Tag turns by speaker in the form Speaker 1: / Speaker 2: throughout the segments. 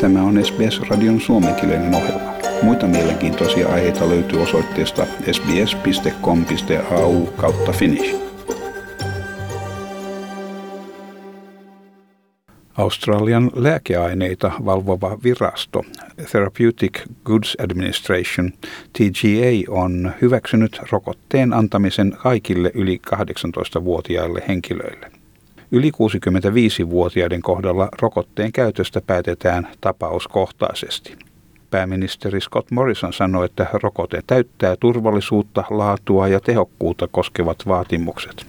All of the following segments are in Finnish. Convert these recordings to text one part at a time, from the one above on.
Speaker 1: Tämä on SBS-radion suomenkielinen ohjelma. Muita mielenkiintoisia aiheita löytyy osoitteesta sbs.com.au kautta finnish. Australian lääkeaineita valvova virasto Therapeutic Goods Administration TGA on hyväksynyt rokotteen antamisen kaikille yli 18-vuotiaille henkilöille. Yli 65-vuotiaiden kohdalla rokotteen käytöstä päätetään tapauskohtaisesti. Pääministeri Scott Morrison sanoi, että rokote täyttää turvallisuutta, laatua ja tehokkuutta koskevat vaatimukset.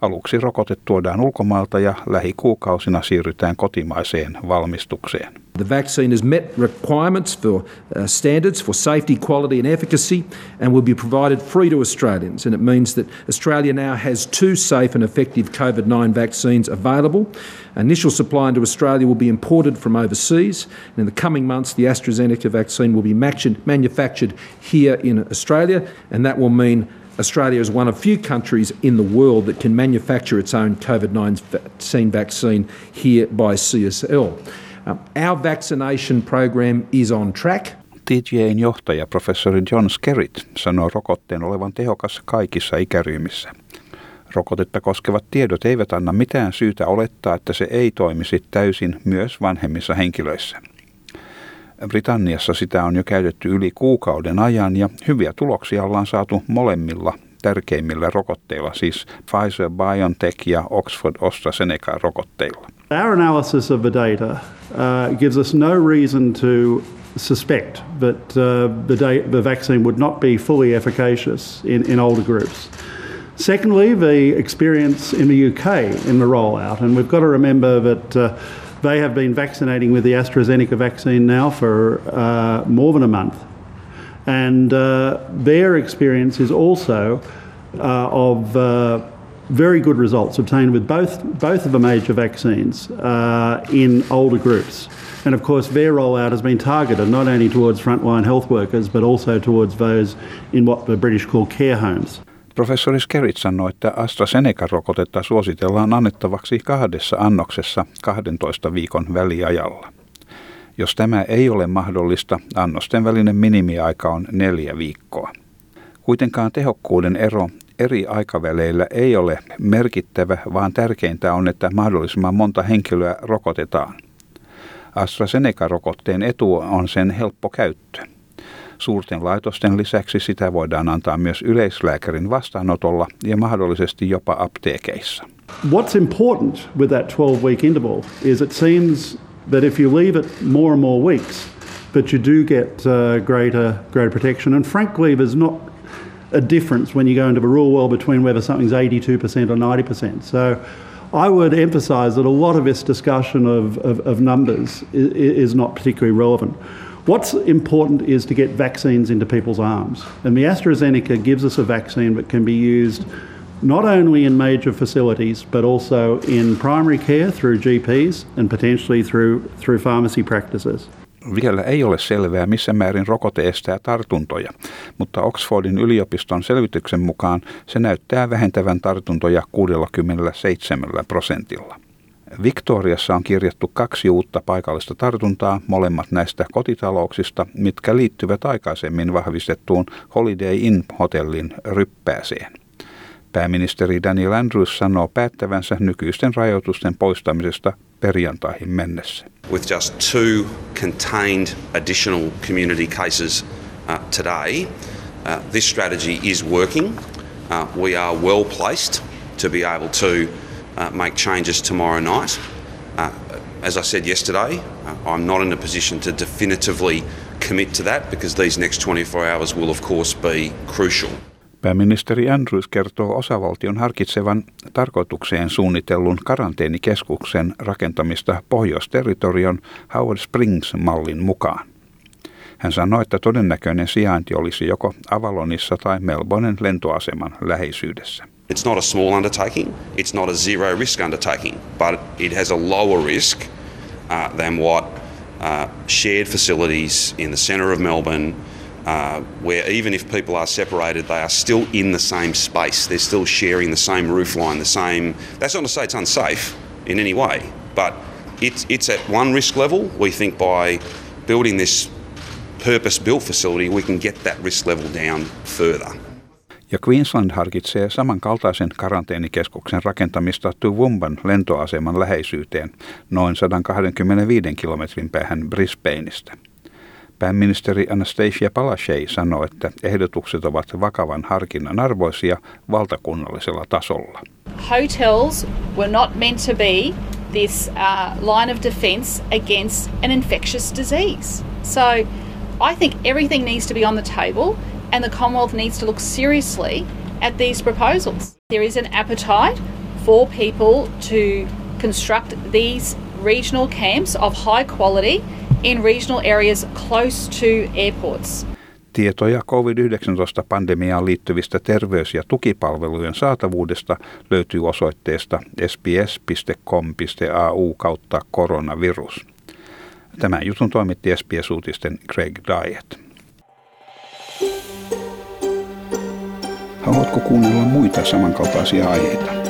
Speaker 1: Aluksi rokote tuodaan ulkomailta ja lähikuukausina siirrytään kotimaiseen valmistukseen.
Speaker 2: The vaccine has met requirements for uh, standards for safety, quality, and efficacy, and will be provided free to Australians. And it means that Australia now has two safe and effective COVID 9 vaccines available. Initial supply into Australia will be imported from overseas. And in the coming months, the AstraZeneca vaccine will be manufactured here in Australia, and that will mean Australia is one of few countries in the world that can manufacture its own COVID 19 vaccine here by CSL. Um, our vaccination program is on track.
Speaker 1: TGAn johtaja professori John Skerritt sanoo rokotteen olevan tehokas kaikissa ikäryhmissä. Rokotetta koskevat tiedot eivät anna mitään syytä olettaa, että se ei toimisi täysin myös vanhemmissa henkilöissä. Britanniassa sitä on jo käytetty yli kuukauden ajan ja hyviä tuloksia ollaan saatu molemmilla tärkeimmillä rokotteilla, siis Pfizer, BioNTech ja Oxford AstraZeneca rokotteilla.
Speaker 3: Our analysis of the data uh, gives us no reason to suspect that uh, the, the vaccine would not be fully efficacious in, in older groups. Secondly, the experience in the UK in the rollout, and we've got to remember that uh, they have been vaccinating with the AstraZeneca vaccine now for uh, more than a month. And uh, their experience is also uh, of uh, very good results obtained with both, both of the major vaccines uh, in older groups. And of course, their rollout has been targeted not only towards frontline health workers, but also towards those in what the British call care homes.
Speaker 1: Professori Skerrit sanoi, että AstraZeneca-rokotetta suositellaan annettavaksi kahdessa annoksessa 12 viikon väliajalla. Jos tämä ei ole mahdollista, annosten välinen minimiaika on neljä viikkoa. Kuitenkaan tehokkuuden ero eri aikaväleillä ei ole merkittävä, vaan tärkeintä on, että mahdollisimman monta henkilöä rokotetaan. AstraZeneca-rokotteen etu on sen helppo käyttö. Suurten laitosten lisäksi sitä voidaan antaa myös yleislääkärin vastaanotolla ja mahdollisesti jopa apteekeissa.
Speaker 3: What's important with that 12-week interval is it seems that if you leave it more and more weeks, that you do get uh, greater greater protection. And frankly, there's not a difference when you go into the real world between whether something's 82% or 90%. So I would emphasise that a lot of this discussion of, of, of numbers is, is, not particularly relevant. What's important is to get vaccines into people's arms. And the AstraZeneca gives us a vaccine that can be used not only in major facilities but also in primary care through GPs and potentially through, through pharmacy practices.
Speaker 1: Vielä ei ole selvää, missä määrin rokote estää tartuntoja, mutta Oxfordin yliopiston selvityksen mukaan se näyttää vähentävän tartuntoja 67 prosentilla. Victoriassa on kirjattu kaksi uutta paikallista tartuntaa, molemmat näistä kotitalouksista, mitkä liittyvät aikaisemmin vahvistettuun Holiday Inn-hotellin ryppääseen. Pääministeri Daniel Andrews sanoo päättävänsä nykyisten rajoitusten poistamisesta perjantaihin mennessä.
Speaker 4: With just two contained additional community cases uh, today, uh, this strategy is working. Uh, we are well placed to be able to make changes tomorrow night. As I said yesterday, I'm not in a position to definitively commit to that because these next 24 hours will, of course, be crucial.
Speaker 1: Pääministeri Andrews kertoo osavaltion harkitsevan tarkoitukseen suunnitellun karanteenikeskuksen rakentamista Pohjoisterritorion Howard Springs-mallin mukaan. Hän sanoi, että todennäköinen sijainti olisi joko Avalonissa tai Melbournen lentoaseman läheisyydessä.
Speaker 4: It's not a small undertaking, it's not a zero risk undertaking, but it has a lower risk uh, than what uh, shared facilities in the centre of Melbourne, uh, where even if people are separated, they are still in the same space. They're still sharing the same roof line, the same. That's not to say it's unsafe in any way, but it's, it's at one risk level. We think by building this purpose-built facility, we can get that risk level down further.
Speaker 1: Ja Queensland harkitsee samankaltaisen karanteenikeskuksen rakentamista Toowoomban lentoaseman läheisyyteen noin 125 kilometrin päähän Brisbaneista. Pääministeri Anastasia Palaszczuk sanoi, että ehdotukset ovat vakavan harkinnan arvoisia valtakunnallisella tasolla.
Speaker 5: Hotels were not meant to be this uh, line of defence against an infectious disease. So I think everything needs to be on the table and the Commonwealth needs to look seriously at these proposals. There is an appetite for people to construct these regional camps of high quality in regional areas close to airports.
Speaker 1: Tietoja COVID-19-pandemiaan liittyvistä terveys- ja tukipalvelujen saatavuudesta löytyy osoitteesta sbs.com.au kautta koronavirus. Tämän jutun toimitti SBS-uutisten Craig Diet. Haluatko kuunnella muita samankaltaisia aiheita?